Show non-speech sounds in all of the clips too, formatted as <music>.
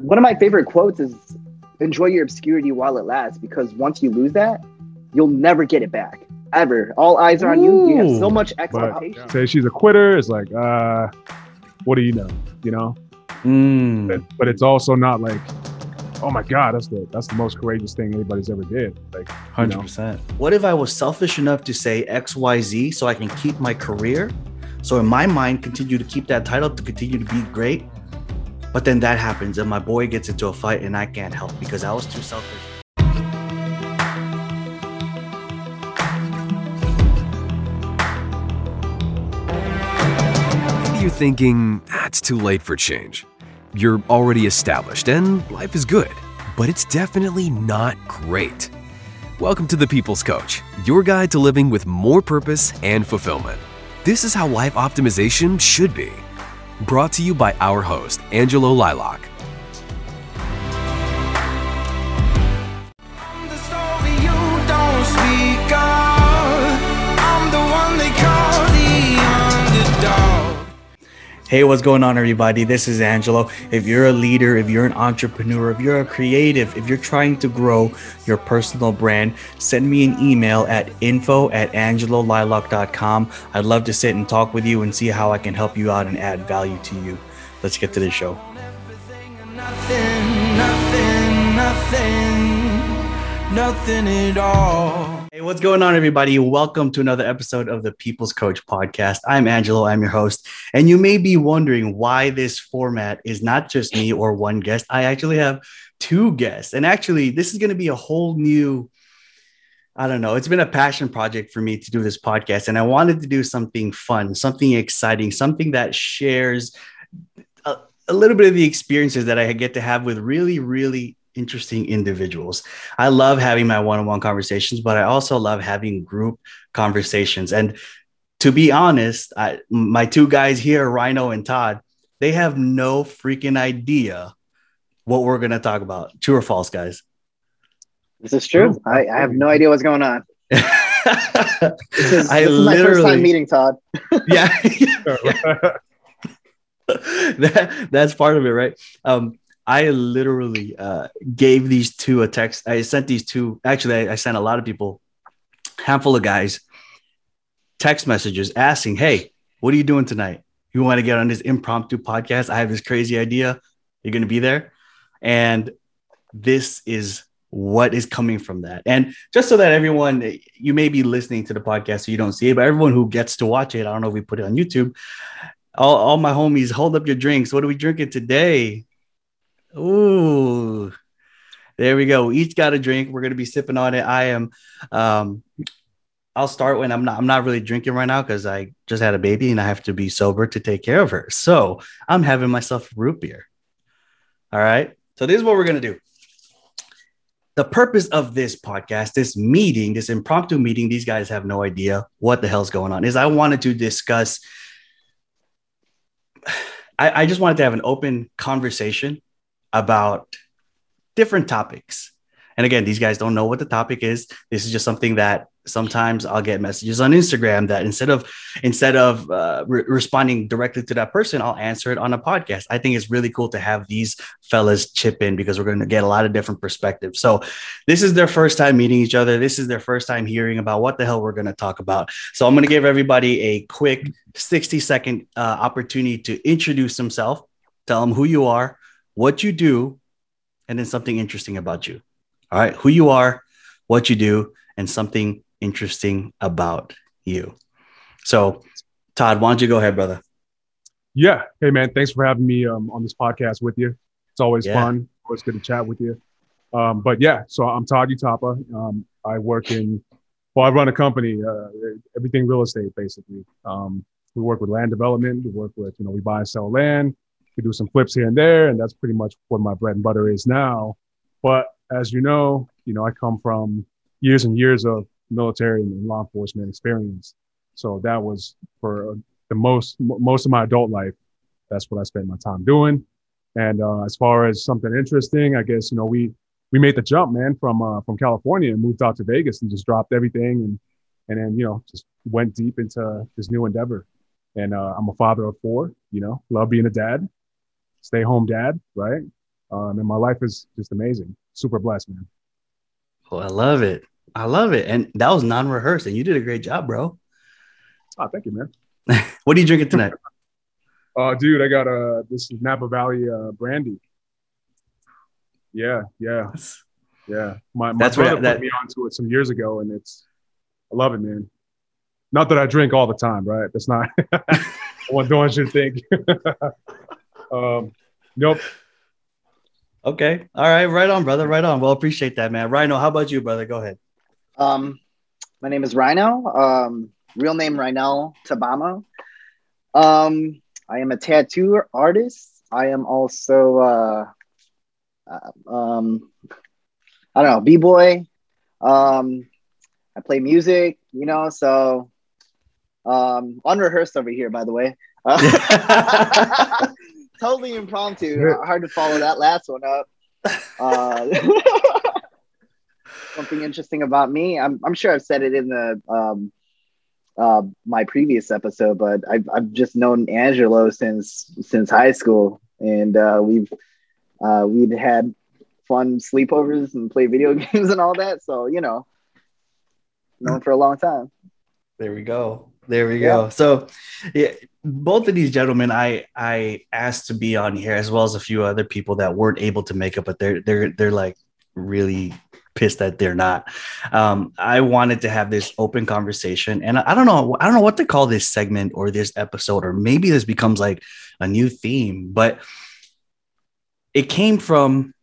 One of my favorite quotes is enjoy your obscurity while it lasts because once you lose that, you'll never get it back. Ever. All eyes are on you. You have so much expectation. But say she's a quitter, it's like, uh, what do you know? You know? Mm. But, but it's also not like, oh my God, that's the that's the most courageous thing anybody's ever did. Like you Hundred know? percent. What if I was selfish enough to say X, Y, Z so I can keep my career? So in my mind, continue to keep that title to continue to be great. But then that happens, and my boy gets into a fight, and I can't help because I was too selfish. You're thinking, ah, too late for change. You're already established and life is good, but it's definitely not great. Welcome to The People's Coach, your guide to living with more purpose and fulfillment. This is how life optimization should be. Brought to you by our host, Angelo Lilac. Hey, what's going on, everybody? This is Angelo. If you're a leader, if you're an entrepreneur, if you're a creative, if you're trying to grow your personal brand, send me an email at info at angelolilac.com. I'd love to sit and talk with you and see how I can help you out and add value to you. Let's get to the show. Nothing, nothing, nothing, nothing at all. Hey, what's going on, everybody? Welcome to another episode of the People's Coach podcast. I'm Angelo, I'm your host. And you may be wondering why this format is not just me or one guest. I actually have two guests. And actually, this is going to be a whole new, I don't know, it's been a passion project for me to do this podcast. And I wanted to do something fun, something exciting, something that shares a, a little bit of the experiences that I get to have with really, really interesting individuals. I love having my one-on-one conversations, but I also love having group conversations. And to be honest, I, my two guys here, Rhino and Todd, they have no freaking idea what we're going to talk about. True or false, guys? This is true. I, I have no idea what's going on. <laughs> This is, I this is my first time meeting Todd. <laughs> yeah. <laughs> that, that's part of it, right? Um, I literally uh, gave these two a text. I sent these two. Actually, I, I sent a lot of people, handful of guys, text messages asking, "Hey, what are you doing tonight? You want to get on this impromptu podcast? I have this crazy idea. You're going to be there." And this is what is coming from that. And just so that everyone, you may be listening to the podcast so you don't see it, but everyone who gets to watch it, I don't know if we put it on YouTube. All, all my homies, hold up your drinks. What are we drinking today? Ooh, there we go. Each got a drink. We're gonna be sipping on it. I am. Um, I'll start when I'm not. I'm not really drinking right now because I just had a baby and I have to be sober to take care of her. So I'm having myself root beer. All right. So this is what we're gonna do. The purpose of this podcast, this meeting, this impromptu meeting, these guys have no idea what the hell's going on. Is I wanted to discuss. <sighs> I, I just wanted to have an open conversation about different topics. And again, these guys don't know what the topic is. This is just something that sometimes I'll get messages on Instagram that instead of instead of uh, re- responding directly to that person, I'll answer it on a podcast. I think it's really cool to have these fellas chip in because we're going to get a lot of different perspectives. So this is their first time meeting each other. This is their first time hearing about what the hell we're going to talk about. So I'm going to give everybody a quick 60 second uh, opportunity to introduce themselves, tell them who you are, what you do, and then something interesting about you. All right, who you are, what you do, and something interesting about you. So, Todd, why don't you go ahead, brother? yeah. Hey man, thanks for having me um, on this podcast with you. It's always Yeah. fun. Always good to chat with you. Um, but yeah, so I'm Todd Utapa. Um, I work in, well, I run a company, uh, everything real estate basically. Um, we work with land development. We work with, you know, we buy and sell land. Do some flips here and there, and that's pretty much what my bread and butter is now. But as you know, you know, I come from years and years of military and law enforcement experience. So that was for the most most of my adult life. That's what I spent my time doing. And uh, as far as something interesting, I guess you know we we made the jump, man, from uh, from California and moved out to Vegas and just dropped everything and and then you know just went deep into this new endeavor. And uh, I'm a father of four. You know, love being a dad, stay home dad, right? Um, and my life is just amazing. Super blessed, man. Oh, I love it. I love it. And that was non-rehearsed, and you did a great job, bro. Oh, thank you, man. <laughs> What are you drinking tonight? Oh, <laughs> dude, I got uh, this is Napa Valley uh, brandy. Yeah, yeah, yeah. My, my That's what- brother that- put me onto it some years ago, and it's I love it, man. Not that I drink all the time, right? That's not <laughs> what one should think. Um, nope. okay. All right. Right on, brother. Right on. Well, appreciate that, man. Rhino, how about you, brother? Go ahead. Um, my name is Rhino. Um, real name Rhinel Tabama. Um, I am a tattoo artist. I am also uh, uh, um, I don't know, b boy. Um, I play music, you know. So um, unrehearsed over here, by the way. Uh, <laughs> <laughs> totally impromptu. Hard to follow that last one up. Uh, <laughs> something interesting about me. I'm, I'm sure I've said it in the um, uh, my previous episode, but I've, I've just known Angelo since since high school, and uh, we've uh, we'd had fun sleepovers and play video <laughs> games and all that. So you know, known for a long time. There we go. There we go. So, yeah, both of these gentlemen, I I asked to be on here as well as a few other people that weren't able to make it, but they're they're they're like really pissed that they're not. Um, I wanted to have this open conversation, and I, I don't know, I don't know what to call this segment or this episode, or maybe this becomes like a new theme, but it came from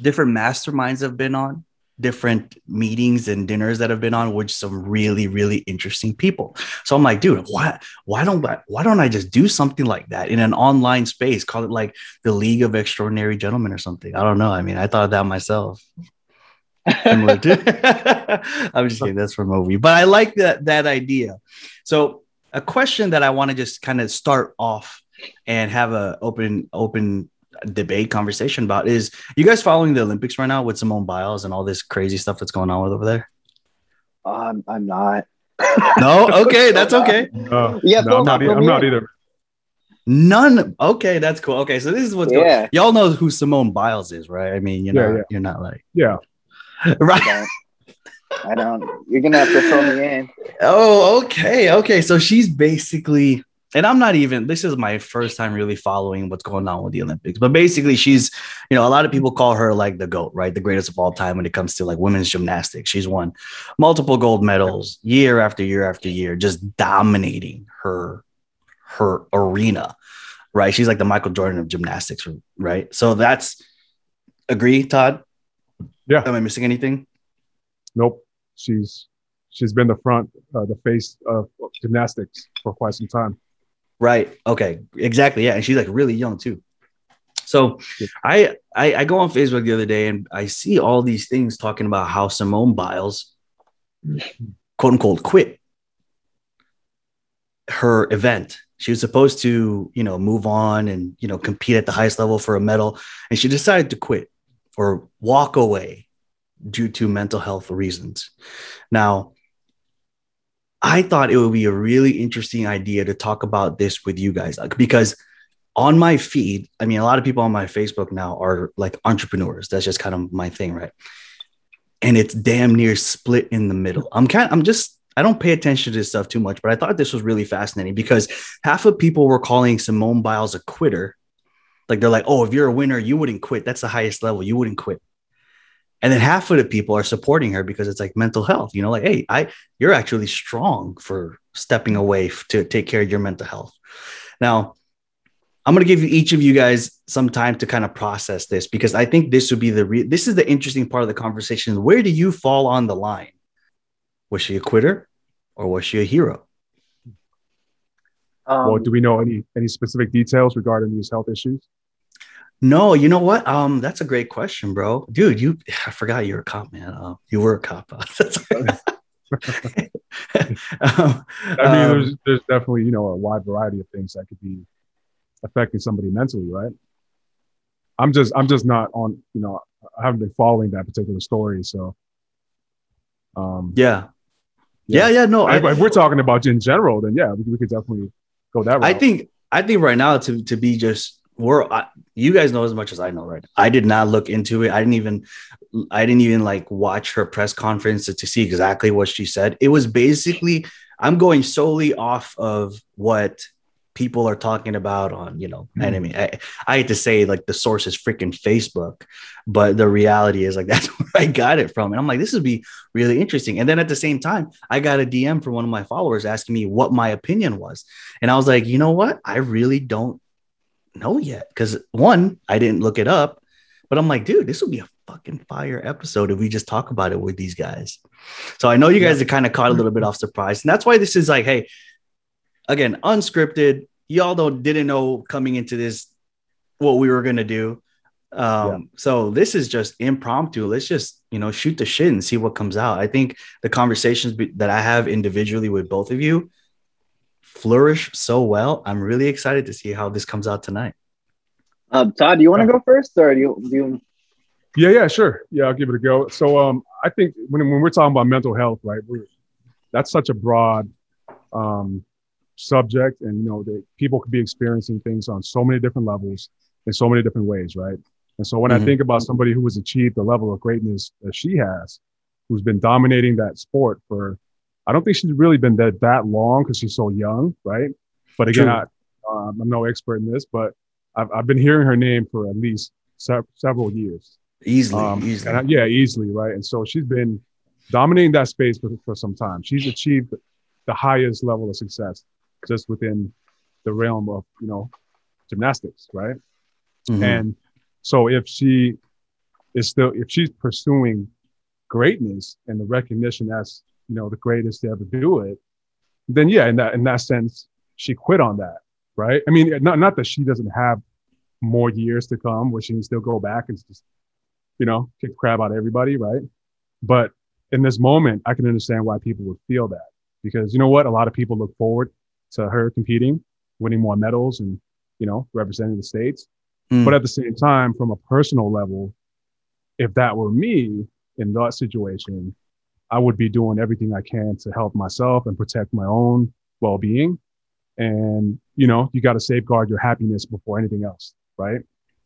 different masterminds I've been on different meetings and dinners that have been on with some really really interesting people. So i'm like dude why why don't I, why don't i just do something like that in an online space? Call it like the league of extraordinary gentlemen or something. I don't know. I mean i thought of that myself. <laughs> I'm just kidding that's from a movie but i like that that idea. So a question that i want to just kind of start off and have a open open debate conversation about is you guys following the Olympics right now with Simone Biles and all this crazy stuff that's going on with over there? Um, I'm not. No, okay, that's okay. <laughs> Uh, Yeah, no, I'm not. I'm not either. None. Okay, that's cool. Okay, so this is what's going. Yeah. Y'all know who Simone Biles is, right? I mean, you know, Yeah, yeah. You're not like Yeah. <laughs> right. I don't. I don't. You're gonna have to fill me in. Oh, okay, okay. So she's basically, and I'm not even. This is my first time really following what's going on with the Olympics. But basically, she's, you know, a lot of people call her like the goat, right? The greatest of all time when it comes to like women's gymnastics. She's won multiple gold medals year after year after year, just dominating her her arena, right? She's like the Michael Jordan of gymnastics, right? So that's agree, Todd. Yeah. Am I missing anything? Nope. She's she's been the front, uh, the face of gymnastics for quite some time. Right. Okay. Exactly. Yeah. And she's like really young too. So I, I I go on Facebook the other day and I see all these things talking about how Simone Biles, quote unquote, quit her event. She was supposed to, you know, move on and you know compete at the highest level for a medal, and she decided to quit or walk away due to mental health reasons. Now, I thought it would be a really interesting idea to talk about this with you guys because on my feed, I mean, a lot of people on my Facebook now are like entrepreneurs. That's just kind of my thing, right? And it's damn near split in the middle. I'm kind I'm just I don't pay attention to this stuff too much, but I thought this was really fascinating because half of people were calling Simone Biles a quitter. Like they're like, oh, if you're a winner, you wouldn't quit. That's the highest level. You wouldn't quit. And then half of the people are supporting her because it's like mental health, you know, like, hey, I you're actually strong for stepping away f- to take care of your mental health. Now, I'm going to give you each of you guys some time to kind of process this because I think this would be the re- this is the interesting part of the conversation. Where do you fall on the line? Was she a quitter or was she a hero? Um, well, do we know any any specific details regarding these health issues? No, you know what? Um, that's a great question, bro. Dude, you <sighs> I forgot you're a cop, man. Uh, you were a cop. <laughs> um, <laughs> I mean, <laughs> um, there's there's definitely you know a wide variety of things that could be affecting somebody mentally, right? I'm just I'm just not on you know I haven't been following that particular story, so um, yeah. Yeah, yeah, no. if, I, if we're talking about in general, then yeah, we, we could definitely go that route. I think I think right now to to be just we're I, you guys know as much as I know, right? I did not look into it. I didn't even I didn't even like watch her press conference to, to see exactly what she said. It was basically I'm going solely off of what people are talking about on, you know, Mhm. enemy. I, I hate to say like the source is freaking Facebook, but the reality is like <laughs> that's where I got it from. And I'm like, this would be really interesting. And then at the same time, I got a DM from one of my followers asking me what my opinion was. And I was like, you know what? I really don't know yet. Because one, I didn't look it up, but I'm like, dude, this would be a fucking fire episode if we just talk about it with these guys. So I know you guys are kind of caught a little bit off surprise. And that's why this is like, hey, again, unscripted. Y'all don't didn't know coming into this what we were gonna do. Um, so this is just impromptu. Let's just you know shoot the shit and see what comes out. I think the conversations be- that I have individually with both of you flourish so well. I'm really excited to see how this comes out tonight. Um, Todd, do you want to go first, or do you? Do you Yeah, yeah, sure. Yeah, I'll give it a go. So, um, I think when, when we're talking about mental health, right, we're, that's such a broad um, subject, and you know, that people could be experiencing things on so many different levels in so many different ways, right? And so, when I Mhm. think about somebody who has achieved the level of greatness that she has, who's been dominating that sport for, I don't think she's really been that that long because she's so young, right? But again, True. I, um, I'm no expert in this, but I've, I've been hearing her name for at least se- several years. Easily, Um, easily. I- yeah, easily, right? And so she's been dominating that space for, for some time. She's achieved the highest level of success just within the realm of, you know, gymnastics, right? Mhm. And so if she is still, if she's pursuing greatness and the recognition as, you know, the greatest to ever do it, then yeah, in that, in that sense, she quit on that, right? I mean, not, not that she doesn't have more years to come where she can still go back and just, you know, kick the crap out of everybody, right? But in this moment, I can understand why people would feel that because you know what? A lot of people look forward to her competing, winning more medals and, you know, representing the States. Mm. But at the same time, from a personal level, if that were me in that situation, I would be doing everything I can to help myself and protect my own well being. And, you know, you got to safeguard your happiness before anything else, right?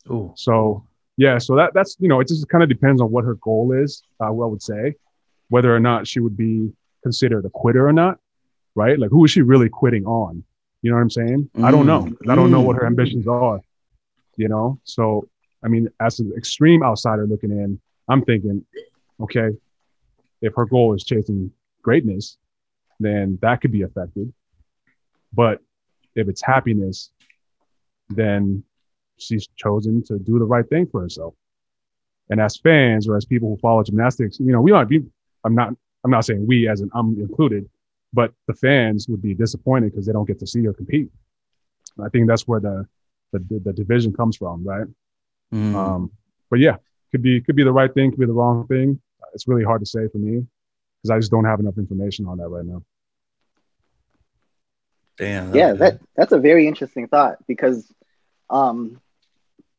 Ooh. So yeah, so that that's you know it just kind of depends on what her goal is. Uh, I would say, whether or not she would be considered a quitter or not, right? Like who is she really quitting on? You know what I'm saying? I don't know. I don't know what her ambitions are. You know, so I mean, as an extreme outsider looking in, I'm thinking, okay, if her goal is chasing greatness, then that could be affected. But if it's happiness, then she's chosen to do the right thing for herself. And as fans or as people who follow gymnastics, you know, we might be, I'm not, I'm not saying we as an I'm included, but the fans would be disappointed because they don't get to see her compete. And I think that's where the, the, the division comes from, right? Mm. Um, but yeah, could be, could be the right thing, could be the wrong thing. It's really hard to say for me because I just don't have enough information on that right now. Damn. that yeah, was that that's a very interesting thought because um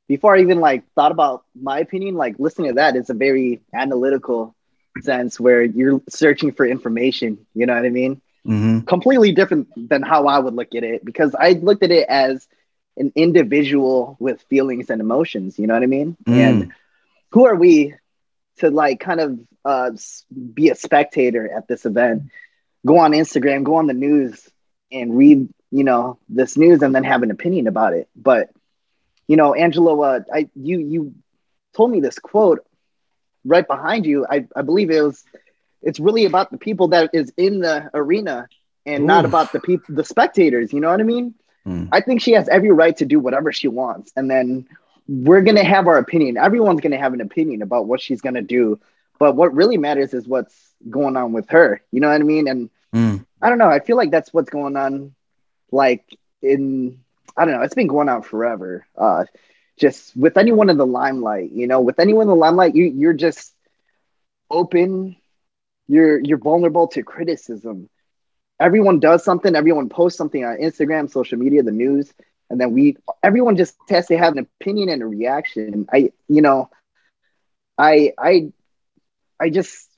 before I even like thought about my opinion, like listening to that is a very analytical sense where you're searching for information. You know what I mean? Mhm. Completely different than how I would look at it because I looked at it as an individual with feelings and emotions. You know what I mean? Mm. And who are we to like kind of uh, be a spectator at this event? Go on Instagram, go on the news, and read you know this news, and then have an opinion about it. But you know, Angelo, uh, I you you told me this quote right behind you. I I believe it was. It's really about the people that is in the arena and not about the people, the spectators. You know what I mean? Mm. I think she has every right to do whatever she wants. And then we're going to have our opinion. Everyone's going to have an opinion about what she's going to do. But what really matters is what's going on with her. You know what I mean? And Mm. I don't know. I feel like that's what's going on. Like in, I don't know. It's been going on forever. Uh, just with anyone in the limelight, you know, with anyone in the limelight, you, you're just open. You're you're vulnerable to criticism everyone does something, everyone posts something on Instagram, social media, the news, and then we everyone just has to have an opinion and a reaction. I you know, I I I just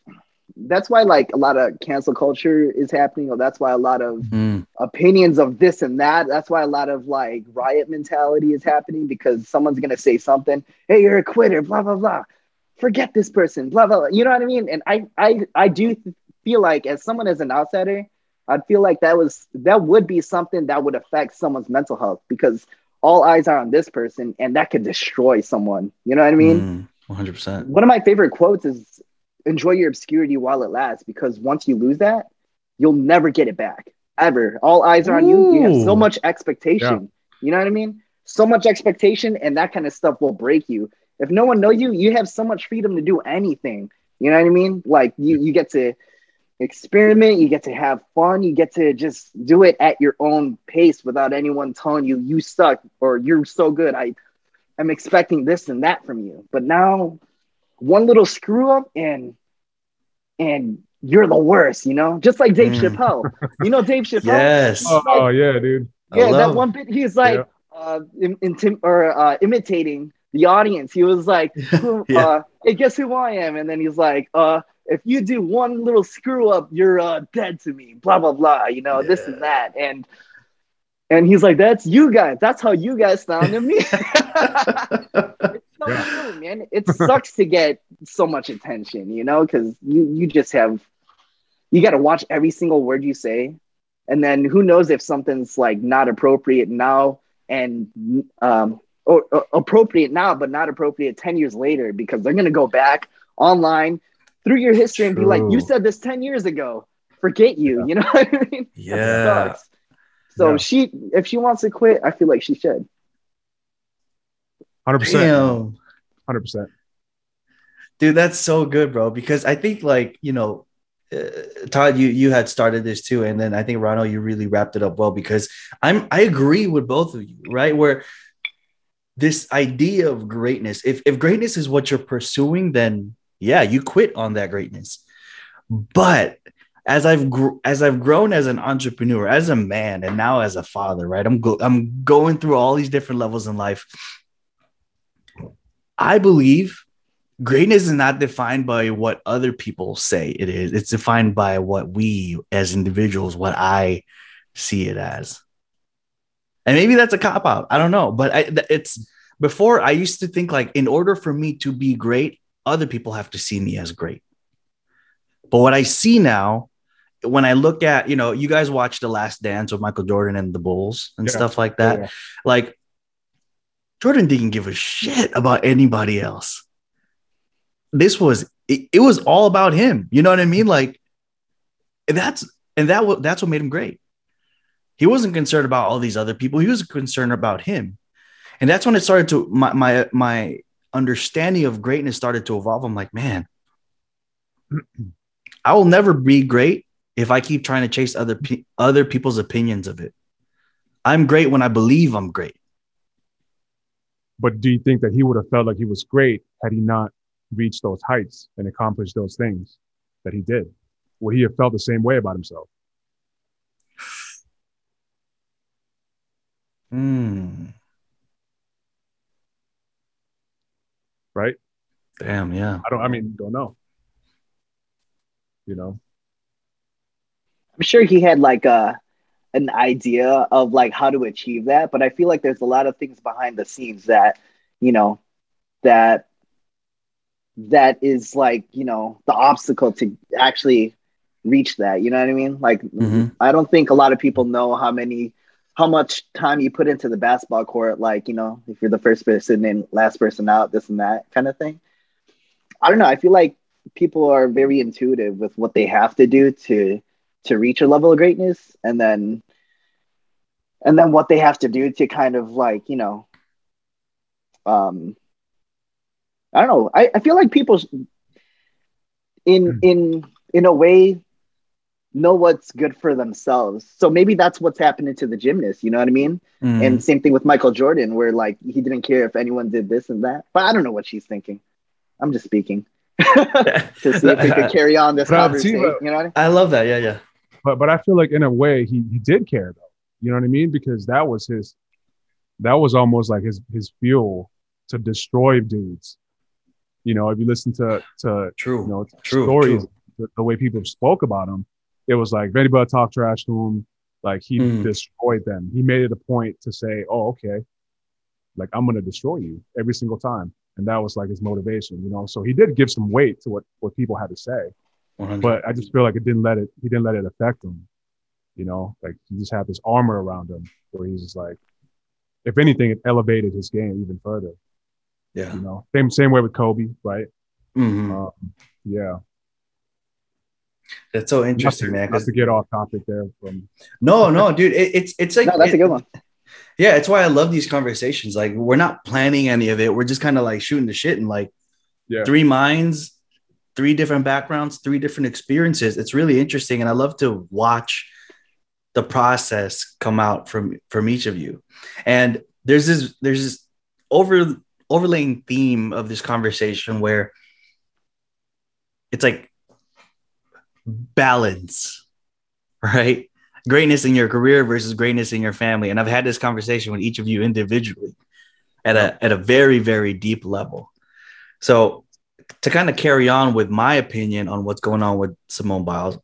that's why like a lot of cancel culture is happening, or that's why a lot of Mm, opinions of this and that. That's why a lot of like riot mentality is happening because someone's gonna say something. Hey, you're a quitter. Blah blah blah. Forget this person. Blah blah. blah. You know what I mean? And I I I do feel like as someone as an outsider, I'd feel like that was that would be something that would affect someone's mental health because all eyes are on this person and that could destroy someone. You know what I mean? mm, 100%. one of my favorite quotes is enjoy your obscurity while it lasts because once you lose that you'll never get it back ever. All eyes are on you. You have so much expectation. You know what i mean? So much expectation and that kind of stuff will break you. If no one knows you you have so much freedom to do anything. You know what i mean? Like you you get to experiment you get to have fun you get to just do it at your own pace without anyone telling you you suck or you're so good i i'm expecting this and that from you but now one little screw up and and you're the worst, you know, just like Dave Mm. Chappelle. You know Dave <laughs> Chappelle. Yes. Oh yeah, dude. Yeah, that love- one bit he's like uh, im- intim- or uh, imitating the audience. He was like, <laughs> who, Yeah. uh, "Hey, guess who I am?" And then he's like, uh, "If you do one little screw up, you're uh, dead to me." Blah blah blah. You know this and that, and and he's like, "That's you guys. That's how you guys sound to me." <laughs> it's so Yeah. true, man. It sucks to get so much attention, you know, because you you just have you got to watch every single word you say, and then who knows if something's like not appropriate now and um or, or appropriate now but not appropriate 10 years later because they're going to go back online through your history and be like you said this 10 years ago forget you you know <laughs> what i mean Yeah. sucks. so Yeah. she if she wants to quit i feel like she should Hundred percent. Damn. Hundred percent. Dude, that's so good, bro. Because I think, like, you know, uh, Todd, you you had started this too, and then I think Rhino, you really wrapped it up well. Because I'm I agree with both of you, right? Where this idea of greatness, if if greatness is what you're pursuing, then yeah, you quit on that greatness. But as I've gr- as I've grown as an entrepreneur, as a man, and now as a father, right? I'm go- I'm going through all these different levels in life. I believe greatness is not defined by what other people say it is. It's defined by what we as individuals, what I see it as. And maybe that's a cop out. I don't know, but I, it's before I used to think like in order for me to be great, other people have to see me as great. But what I see now, when I look at, you know, you guys watch The Last Dance with Michael Jordan and the Bulls and Yeah. stuff like that. Yeah. Like Jordan didn't give a shit about anybody else. This was it, it was all about him. You know what I mean? Like that's and that that's what made him great. He wasn't concerned about all these other people. He was concerned about him. And that's when it started to my my my understanding of greatness started to evolve. I'm like, man, I will never be great if I keep trying to chase other pe- other people's opinions of it. I'm great when I believe I'm great. But do you think that he would have felt like he was great had he not reached those heights and accomplished those things that he did? Would he have felt the same way about himself? Hmm. Right? Damn, yeah. I don't. I mean, don't know. You know. i'm sure he had like a an idea of like how to achieve that but i feel like there's a lot of things behind the scenes that you know that that is like you know the obstacle to actually reach that you know what i mean like Mhm. i don't think a lot of people know how many how much time you put into the basketball court like you know if you're the first person in last person out this and that kind of thing. I don't know. I feel like people are very intuitive with what they have to do to to reach a level of greatness and then and then what they have to do to kind of like you know um i don't know. I, I feel like people in in in a way know what's good for themselves so maybe that's what's happening to the gymnast you know what i mean Mm. and same thing with michael jordan where like he didn't care if anyone did this and that but i don't know what she's thinking i'm just speaking <laughs> to see if we could carry on this But I'll conversation tell you you know what I mean? I love that. Yeah, yeah. But but I feel like in a way he he did care though. You know what I mean? Because that was his that was almost like his his fuel to destroy dudes. You know, if you listen to to True. you know True, stories true. the, the way people spoke about him, it was like if anybody talked trash to him, like he Mm. destroyed them. He made it a point to say, "Oh, okay, like I'm gonna destroy you every single time," and that was like his motivation, you know. So he did give some weight to what what people had to say, 100. but I just feel like it didn't let it. He didn't let it affect him, you know. Like he just had this armor around him, where he's just like, if anything, it elevated his game even further. yeah. You know, same same way with Kobe, right? Mhm. Um, yeah. That's so Not interesting, to, man. not 'cause- to get off topic there from no, no, dude, it, it's it's like No, that's it- a good one. <laughs> Yeah, it's why I love these conversations. Like we're not planning any of it. We're just kind of like shooting the shit and like Yeah. three minds, three different backgrounds, three different experiences. It's really interesting, and I love to watch the process come out from from each of you. And there's this there's this over overlaying theme of this conversation where it's like balance, right? Greatness in your career versus greatness in your family. And I've had this conversation with each of you individually at a at a very, very deep level. So to kind of carry on with my opinion on what's going on with Simone Biles,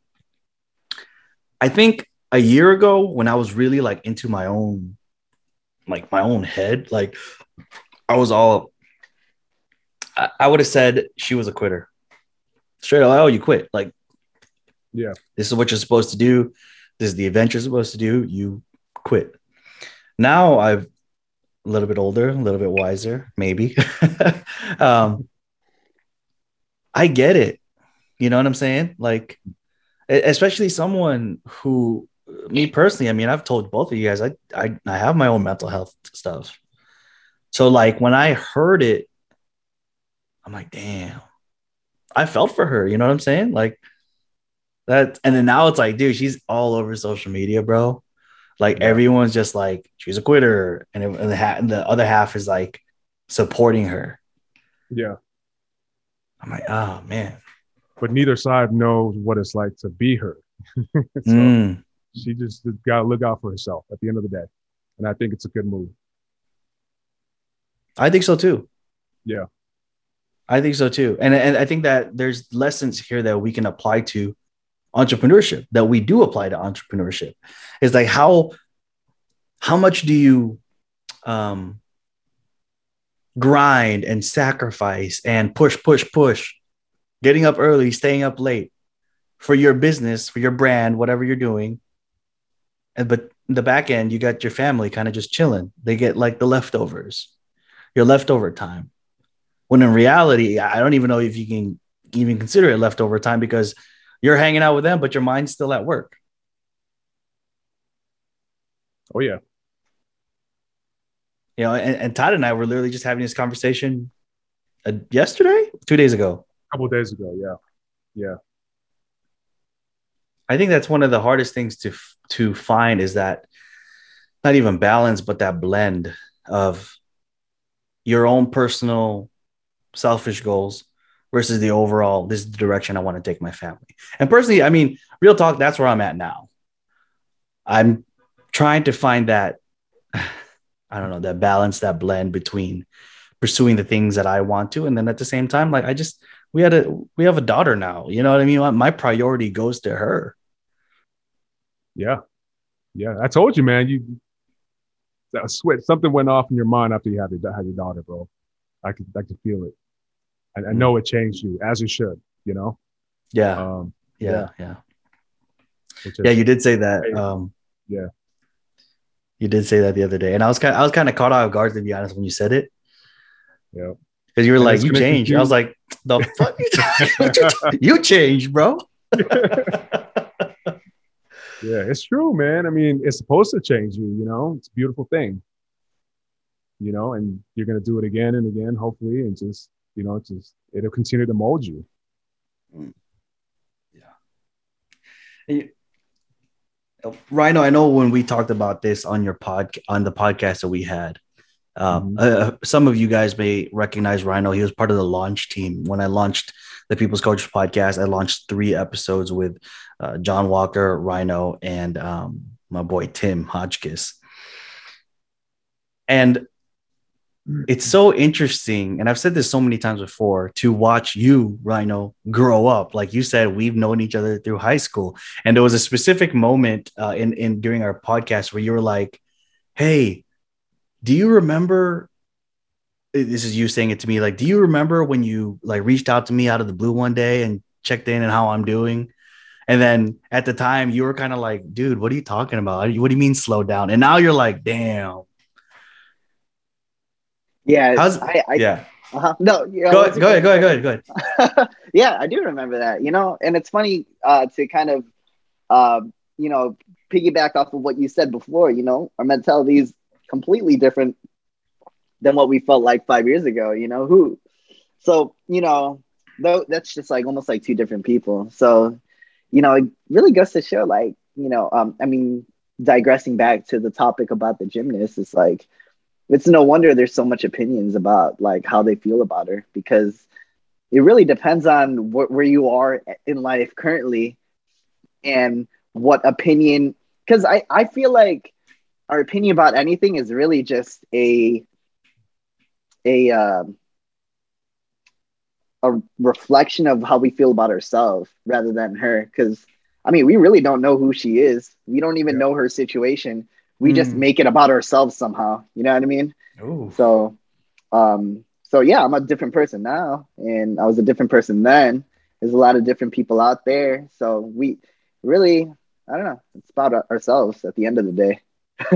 I think a year ago when I was really like into my own like my own head, like I was all I, I would have said she was a quitter. Straight up, oh, you quit. Like, Yeah. this is what you're supposed to do. This is the event you're supposed to do. You quit. Now I've a little bit older, a little bit wiser, maybe. <laughs> um, I get it. You know what I'm saying? Like, especially someone who, me personally, I mean, I've told both of you guys, I, I, I have my own mental health stuff. So, like, when I heard it, I'm like, damn, I felt for her. You know what I'm saying? Like, that, and then now it's like, dude, she's all over social media, bro. Like, Yeah. everyone's just like, she's a quitter. And, it- and the, ha- and the other half is like supporting her. yeah. I'm like, oh, man. But neither side knows what it's like to be her. <laughs> so Mm. she just got to look out for herself at the end of the day, and I think it's a good move. I think so too. Yeah. I think so too. And, and I think that there's lessons here that we can apply to entrepreneurship that we do apply to entrepreneurship. Is like how how much do you um grind and sacrifice and push, push, push, getting up early, staying up late for your business, for your brand, whatever you're doing. And but the back end, you got your family kind of just chilling. They get like the leftovers your leftover time. When in reality, I don't even know if you can even consider it leftover time because you're hanging out with them, but your mind's still at work. Oh yeah, You know, and, and Todd and I were literally just having this conversation uh, yesterday, two days ago. a couple days ago. Yeah, yeah, I think that's one of the hardest things to to find is that not even balance, but that blend of your own personal selfish goals versus the overall. This is the direction I want to take my family. And personally, I mean, real talk, that's where I'm at now. I'm trying to find that <sighs> I don't know that balance, that blend between pursuing the things that I want to, and then at the same time, like I just we had a we have a daughter now. You know what I mean? My- priority goes to her. yeah, yeah. I told you, man. You that switch. Something went off in your mind after you had your had your daughter, bro. I could I could feel it. I, I know it changed you as it should. You know. Yeah, Um, yeah, yeah, yeah. You did say that. Um, Yeah. you did say that the other day, and I was kind of, I was kind of caught off guard to be honest when you said it. Yeah. because you were And like you changed. I was like, the <laughs> fuck, <laughs> you changed, bro. <laughs> Yeah, it's true, man. I mean, it's supposed to change you, you know, it's a beautiful thing, you know, and you're going to do it again and again, hopefully, and just, you know, it's just, it'll continue to mold you. Yeah. Rhino, I know when we talked about this on your pod on the podcast that we had, um, Mhm. uh, some of you guys may recognize Rhino. He was part of the launch team when I launched the People's Coach podcast. I launched three episodes with uh, John Walker, Rhino, and um, my boy Tim Hodgkiss. And it's so interesting, and I've said this so many times before to watch you, Rhino, grow up. Like you said, we've known each other through high school, and there was a specific moment uh, in in during our podcast where you were like, "Hey, do you remember?" This is you saying it to me. Like, do you remember when you like reached out to me out of the blue one day and checked in and how I'm doing? And then at the time, you were kind of like, dude, what are you talking about? What do you mean slow down? And now you're like, damn. Yeah, How's I, I, yeah? uh-huh. no, yeah, Go, that's a go ahead, go ahead, go ahead, go ahead. <laughs> yeah, I do remember that. You know, and it's funny uh, to kind of, uh, you know, piggyback off of what you said before. You know, our mentality is completely different than what we felt like five years ago. You know, who? So you know, though that's just like almost like two different people. So, you know, it really goes to show, like, you know, um, I mean, digressing back to the topic about the gymnast, it's like it's no wonder there's so much opinions about like how they feel about her because it really depends on wh- where you are in life currently and what opinion because I, I feel like our opinion about anything is really just a a um, a reflection of how we feel about ourselves rather than her because i mean we really don't know who she is we don't even Yeah. know her situation we just Mm. make it about ourselves somehow you know what i mean Ooh. so, um, so yeah, I'm a different person now, and I was a different person then. There's a lot of different people out there, so we really, I don't know, it's about ourselves at the end of the day. <laughs>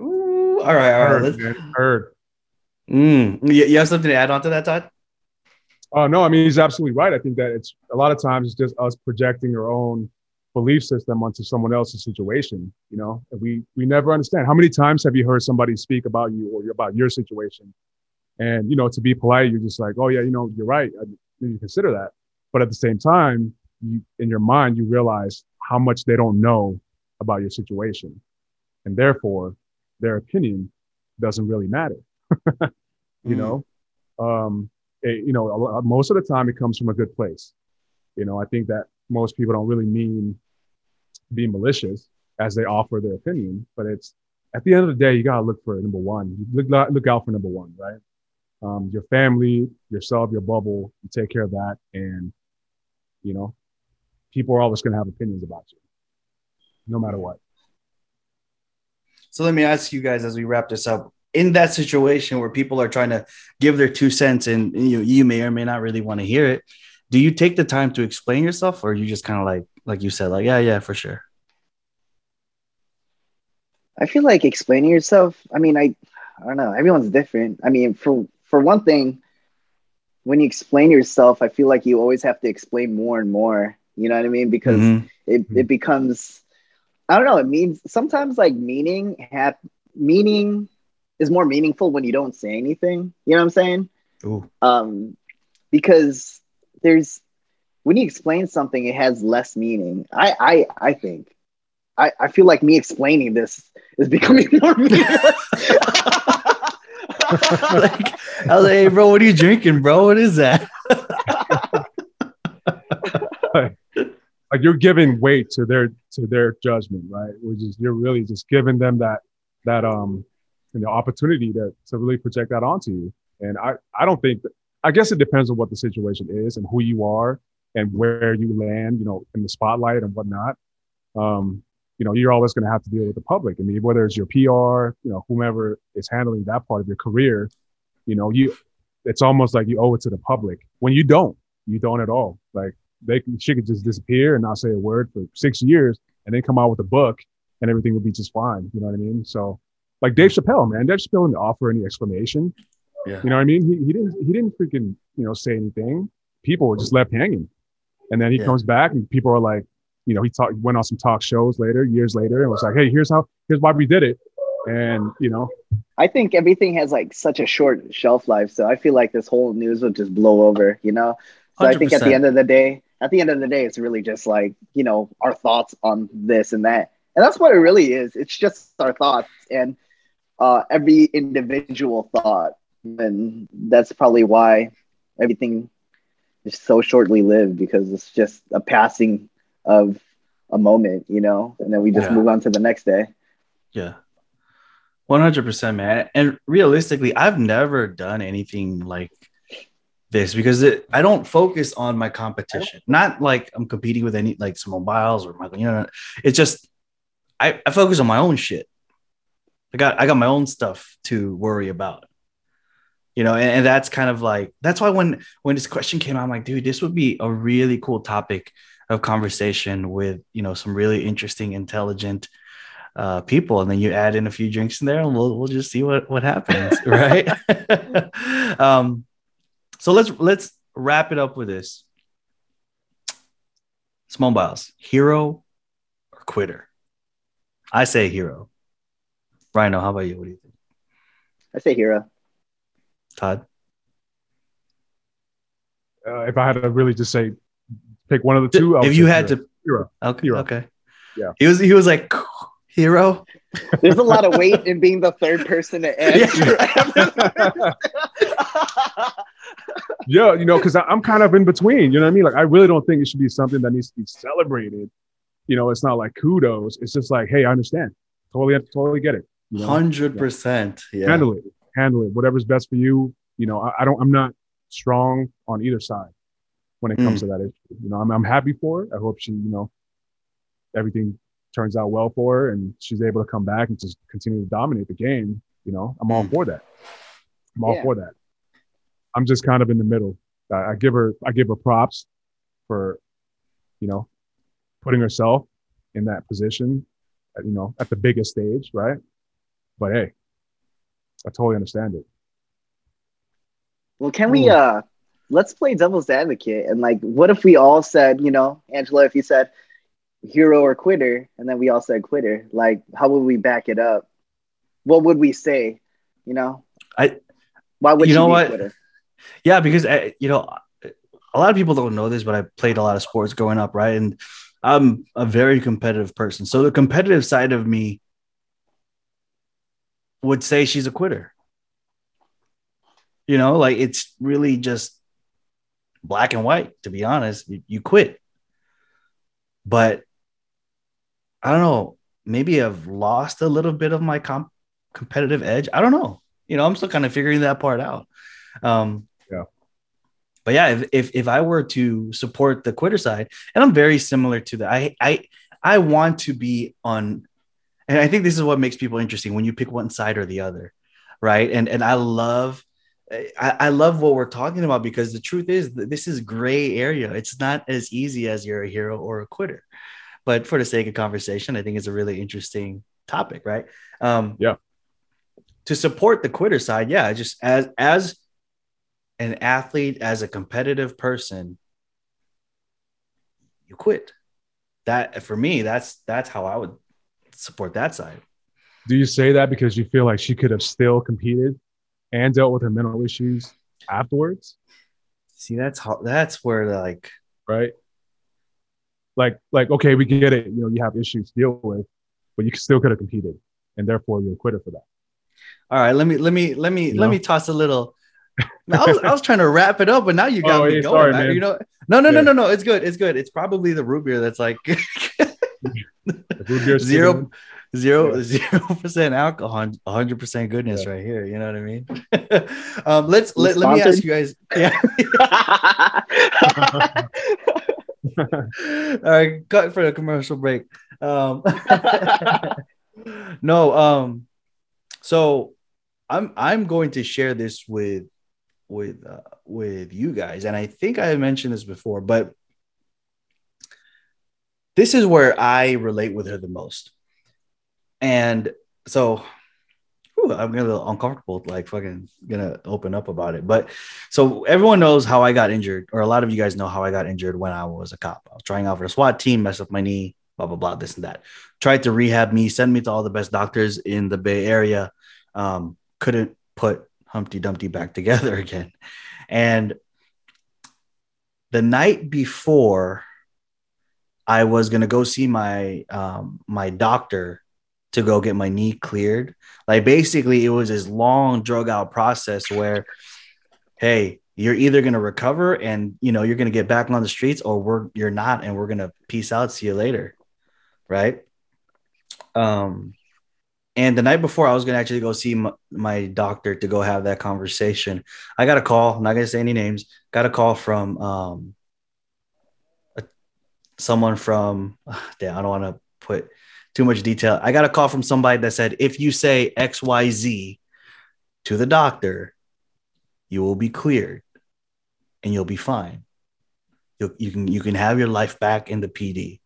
Ooh. All right, all right. Heard, Let's, man, heard. mm. you, you have something to add on to that, Todd? Oh no, I mean he's absolutely right. I think that it's a lot of times it's just us projecting our own belief system onto someone else's situation. You know, and we we never understand. How many times have you heard somebody speak about you or about your situation? And you know, to be polite, you're just like, oh yeah, you know, you're right. I didn't consider that. But at the same time, you in your mind you realize how much they don't know about your situation, and therefore their opinion doesn't really matter. <laughs> you Mm. know, um, it- you know, most of the time it comes from a good place. You know, I think that most people don't really mean be malicious as they offer their opinion, but it's at the end of the day, you gotta look for number one. You look look out for number one, right? Um, your family, yourself, your bubble. You take care of that, and you know, people are always gonna have opinions about you, no matter what. So let me ask you guys as we wrap this up. In that situation where people are trying to give their two cents and you you may or may not really want to hear it, do you take the time to explain yourself, or you just kind of like like you said, like yeah, yeah, for sure. I feel like explaining yourself. I mean, I, I don't know. Everyone's different. I mean, for for one thing, when you explain yourself, I feel like you always have to explain more and more. You know what I mean? Because Mhm. it, it becomes i don't know it means sometimes like meaning have meaning is more meaningful when you don't say anything you know what i'm saying Ooh. um because there's when you explain something it has less meaning i i i think i i feel like me explaining this is <laughs> becoming more meaningless like, I was like, hey, bro, what are you drinking, bro? What is that? <laughs> like you're giving weight to their to their judgment, right? Which is you're really just giving them that that um you know opportunity to to really project that onto you. And I I don't think I guess it depends on what the situation is and who you are and where you land, you know, in the spotlight and whatnot. Um, you know, you're always going to have to deal with the public. I mean, whether it's your PR, you know, whomever is handling that part of your career, you know, you it's almost like you owe it to the public when you don't. You don't at all. Like they can, she could just disappear and not say a word for six years and then come out with a book and everything would be just fine. You know what I mean? So like Dave Chappelle, man, Dave Chappelle didn't offer any explanation. Yeah. You know what I mean? He, he didn't he didn't freaking, you know, say anything. People were just left hanging. And then he Yeah. comes back and people are like, you know, he talked went on some talk shows later, years later, and was like, Hey, here's how here's why we did it. And you know, I think everything has like such a short shelf life, so I feel like this whole news will just blow over, you know. So I think at the end of the day, at the end of the day, it's really just like you know our thoughts on this and that, and that's what it really is. It's just our thoughts and uh, every individual thought, and that's probably why everything is so shortly lived because it's just a passing of a moment, you know, and then we just Yeah. move on to the next day. Yeah. One hundred percent, man. And realistically, I've never done anything like this because it, I don't focus on my competition. Not like I'm competing with any like Simone Biles or Michael. You know, it's just I, I focus on my own shit. I got I got my own stuff to worry about. You know, and, and that's kind of like that's why when when this question came out, I'm like, dude, this would be a really cool topic of conversation with you know some really interesting, intelligent uh, people, and then you add in a few drinks in there, and we'll we'll just see what what happens, <laughs> right? <laughs> um, so let's let's wrap it up with this. Simone Biles, hero or quitter? I say hero. Rhino, how about you? What do you think? I say hero. Todd? Uh, if I had to really just say, pick one of the two, I if you had hero. to hero. okay, Hero. okay. Yeah. He was he was like hero. There's a lot of weight in being the third person to <laughs> answer. <laughs> yeah, you know, because I'm kind of in between. You know what I mean? Like, I really don't think it should be something that needs to be celebrated. You know, it's not like kudos. It's just like, hey, I understand. Totally, totally get it. You know? Hundred percent. Yeah. Handle it. Handle it. Whatever's best for you. You know, I, I don't. I'm not strong on either side when it comes to that issue. You know, I'm, I'm happy for it. I hope she, you know, everything turns out well for her and she's able to come back and just continue to dominate the game. You know, I'm all Mm. for that. I'm all Yeah. for that. I'm just kind of in the middle. I, I give her, I give her props for, you know, putting herself in that position, at, you know, at the biggest stage, right? But hey, I totally understand it. Well, can we uh let's play devil's advocate and like what if we all said, you know, Angela, if you said hero or quitter, and then we all said quitter, like how would we back it up? What would we say? You know? I- why would you you know be what? quitter? Yeah, because uh, you know, a lot of people don't know this, but I played a lot of sports growing up, right? And I'm a very competitive person. So the competitive side of me would say she's a quitter. You know, like it's really just black and white, to be honest. You, you quit. But I don't know, maybe I've lost a little bit of my comp- competitive edge. I don't know. You know, I'm still kind of figuring that part out. Um, Yeah. But yeah, if, if if I were to support the quitter side, and I'm very similar to that, I I I want to be on, and I think this is what makes people interesting when you pick one side or the other, right? And and I love. I, I love what we're talking about because the truth is that this is gray area. It's not as easy as you're a hero or a quitter. But for the sake of conversation, I think it's a really interesting topic, right? Um, Yeah. To support the quitter side, yeah, just as as an athlete, as a competitive person, you quit. That for me, that's that's how I would support that side. Do you say that because you feel like she could have still competed and dealt with her mental issues afterwards? See, that's how that's where like right? Like, like, okay, we get it. You know, you have issues to deal with, but you still could have competed, and therefore you're a quitter for that. all right, let me let me let me You let know? me toss a little. <laughs> I was, I was trying to wrap it up, but now you got Oh, me yeah, going. sorry. You know, no, no, no, Yeah. no, no. It's good. It's good. It's probably the root beer that's like The root beer's Zero- zero Yeah. zero percent alcohol, hundred percent goodness Yeah. right here. You know what I mean? <laughs> um, let's let, let me ask you guys. <laughs> Yeah. <laughs> All right, cut for the commercial break. Um, no, um, so I'm I'm going to share this with with uh, with you guys, and I think I mentioned this before, but this is where I relate with her the most, and so. whew, I'm getting a little uncomfortable, like fucking gonna open up about it. But so everyone knows how I got injured, or a lot of you guys know how I got injured when I was a cop. I was trying out for a SWAT team, messed up my knee, blah blah blah, this and that. Tried to rehab me, send me to all the best doctors in the Bay Area. Um, couldn't put Humpty Dumpty back <laughs> together again. And the night before, I was gonna go see my um, my doctor to go get my knee cleared. Like basically, it was this long drug out process where, hey, you're either gonna recover and you know you're gonna get back on the streets, or we're you're not, and we're gonna peace out, see you later, right? Um, And the night before, I was gonna actually go see my, my doctor to go have that conversation. I got a call. I'm not gonna say any names. Got a call from um, someone from. <sighs> Damn, I don't want to put too much detail. I got a call from somebody that said, if you say X Y Z to the doctor, you will be cleared, and you'll be fine. You you can you can have your life back in the PD.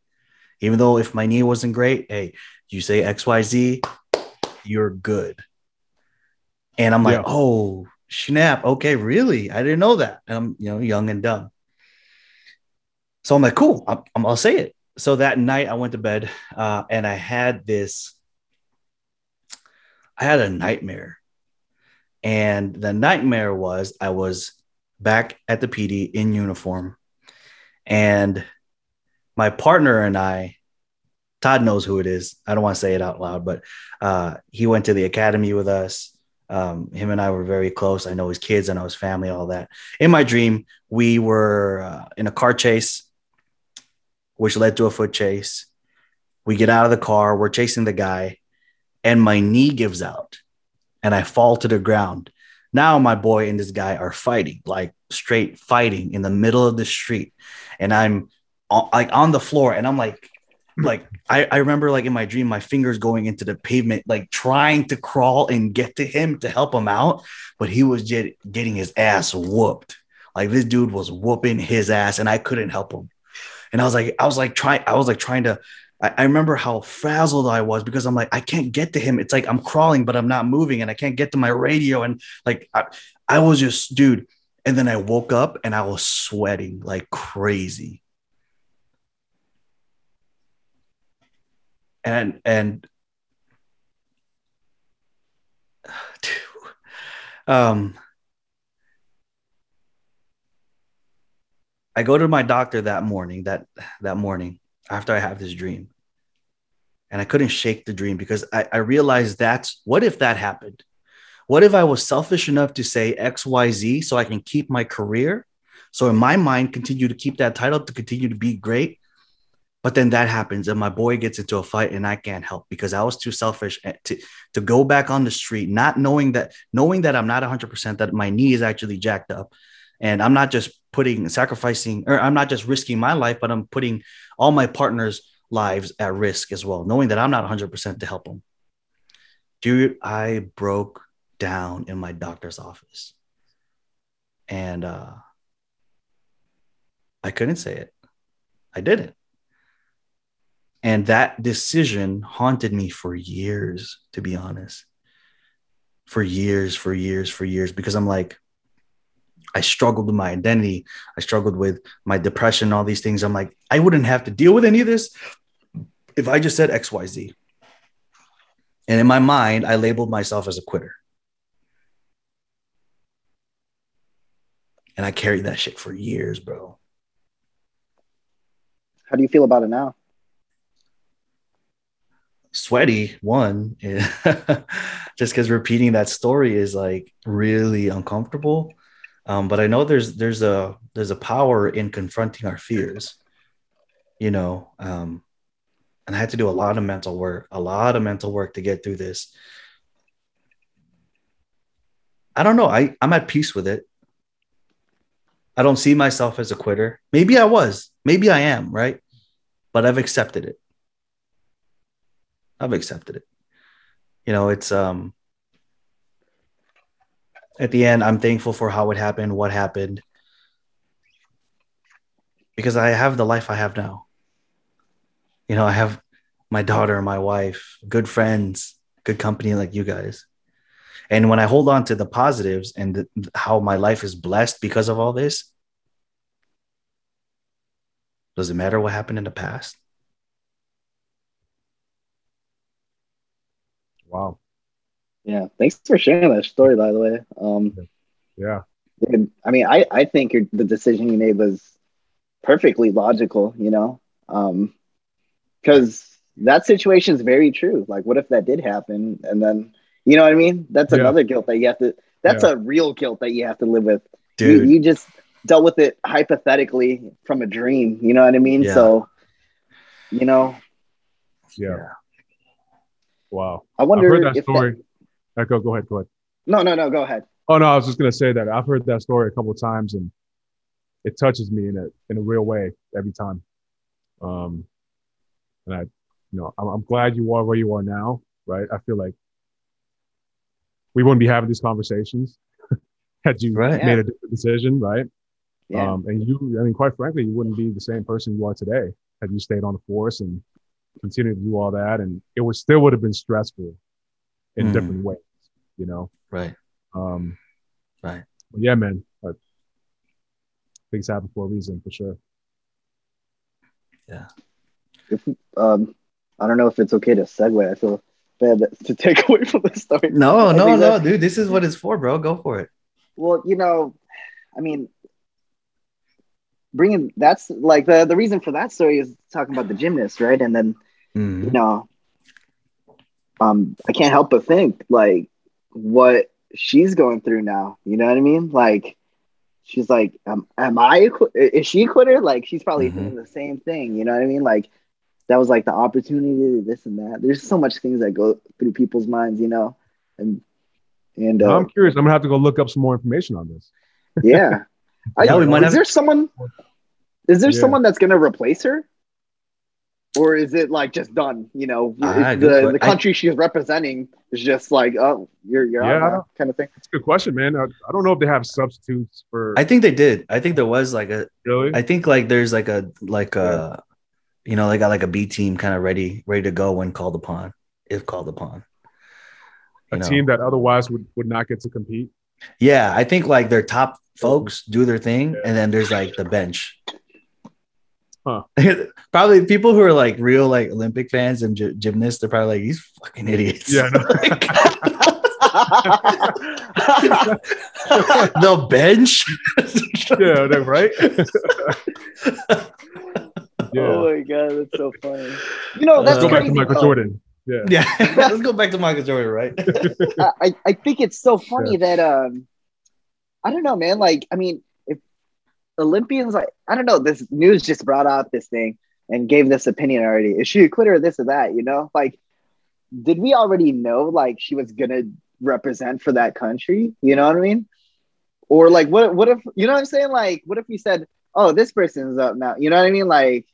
Even though if my knee wasn't great, hey, you say X Y Z, you're good. And I'm like, Yeah. oh snap, okay, really? I didn't know that. And I'm you know young and dumb. So I'm like, cool, I'm, I'm I'll say it. So that night I went to bed, uh, and I had this. I had a nightmare, and the nightmare was I was back at the PD in uniform, and my partner and I, Todd knows who it is. I don't want to say it out loud, but uh, he went to the academy with us. Um, him and I were very close. I know his kids, I know his family, all that. In my dream, we were uh, in a car chase, which led to a foot chase. We get out of the car, we're chasing the guy, and my knee gives out and I fall to the ground. Now, my boy and this guy are fighting, like straight fighting in the middle of the street. And I'm on, like on the floor, and I'm like, like I, I remember like in my dream, my fingers going into the pavement, like trying to crawl and get to him to help him out, but he was just getting his ass whooped. Like this dude was whooping his ass, and I couldn't help him. And I was like, I was like trying, I was like trying to. I, I remember how frazzled I was because I'm like, I can't get to him. It's like I'm crawling, but I'm not moving, and I can't get to my radio. And like, I, I was just, dude. And then I woke up and I was sweating like crazy. and and <sighs> um I go to my doctor that morning that that morning after I have this dream. And I couldn't shake the dream because I, I realized that's what if that happened? What if I was selfish enough to say XYZ so I can keep my career? So in my mind continue to keep that title to continue to be great. But then that happens, and my boy gets into a fight, and I can't help because I was too selfish to to go back on the street, not knowing that knowing that I'm not 100 percent that my knee is actually jacked up, and I'm not just putting sacrificing or I'm not just risking my life, but I'm putting all my partners' lives at risk as well, knowing that I'm not 100 percent to help them. Dude, I broke down in my doctor's office, and uh, I couldn't say it. I didn't. And that decision haunted me for years, to be honest. For years, for years, for years, because I'm like, I struggled with my identity. I struggled with my depression, all these things. I'm like, I wouldn't have to deal with any of this if I just said XYZ. And in my mind, I labeled myself as a quitter. And I carried that shit for years, bro. How do you feel about it now? sweaty one <laughs> just because repeating that story is like really uncomfortable um, but i know there's there's a there's a power in confronting our fears you know um, and i had to do a lot of mental work a lot of mental work to get through this. I don't know. I i'm at peace with it. I don't see myself as a quitter. Maybe i was. Maybe i am right? But i've accepted it. I've accepted it. You know, it's um at the end, I'm thankful for how it happened, what happened, because I have the life I have now. You know, I have my daughter, my wife, good friends, good company like you guys. And when I hold on to the positives and the, how my life is blessed because of all this, does it matter what happened in the past? Wow. Yeah, thanks for sharing that story, by the way. Um, Yeah. I mean, I I think your, the decision you made was perfectly logical. You know, because that situation is very true. Like, what if that did happen, and then you know what I mean? That's Yeah. another guilt that you have to. That's Yeah. a real guilt that you have to live with. Dude. You, you just dealt with it hypothetically from a dream. You know what I mean? Yeah. So, you know, Yeah. Wow. I wonder that if story. Uh, go, go ahead. Go ahead. no, no, no. Go ahead. Oh no, I was just gonna say that I've heard that story a couple of times, and it touches me in a in a real way every time. Um, and I, you know, I'm, I'm glad you are where you are now, right? I feel like we wouldn't be having these conversations <laughs> had you Right. made a different decision, right? Yeah. Um, and you, I mean, quite frankly, you wouldn't be the same person you are today had you stayed on the force and continued to do all that, and it would still would have been stressful in Mhm. different ways, you know. Right. Um, Right. but yeah, man. things happen for a reason, for sure. Yeah. If, um, I don't know if it's okay to segue. I feel bad to take <laughs> away from the story. No, I no, no, that- dude. This is what it's for, bro. Go for it. Well, you know, I mean, bringing that's like the the reason for that story is talking about the gymnast, right? And then Mhm. you know, um, I can't help but think like what she's going through now. You know what I mean? Like, she's like, um, am I, Is she a quitter? Like, she's probably Mhm. thinking the same thing. You know what I mean? Like, that was like the opportunity, this and that. There's so much things that go through people's minds, you know, and and uh, I'm curious. I'm gonna have to go look up some more information on this. yeah. <laughs> I, Yeah, is have- there someone? Is there Yeah. someone that's gonna replace her? Or is it like just done? You know, Ah, the, the I- country she's representing is just like, oh, you're you're Yeah, out I now, don't- kind of thing. That's a good question, man. I, I don't know if they have substitutes for. I think they did. I think there was like a. really? I think like there's like a like a, you know, they got like a B team kind of ready ready to go when called upon, if called upon. a You know? team that otherwise would, would not get to compete. Yeah, I think like their top folks do their thing, and then there's like the bench. Huh. <laughs> probably people who are like real like Olympic fans and gy- gymnasts, they're probably like these fucking idiots. Yeah, I know. <laughs> <laughs> the bench. yeah, they're right. yeah. Oh my god, that's so funny. You know, that's Uh, go back to Michael though. Jordan. Yeah. yeah, let's go back to Michael Jordan, right? I, I- I think it's so funny that um I don't know, man. Like, I mean, if Olympians like I don't know, this news just brought out this thing and gave this opinion already. Is she a quitter or this or that? You know, like did we already know like she was gonna represent for that country? You know what I mean? Or like what what if you know what I'm saying? Like, what if we said, Oh, this person's up now? You know what I mean? Like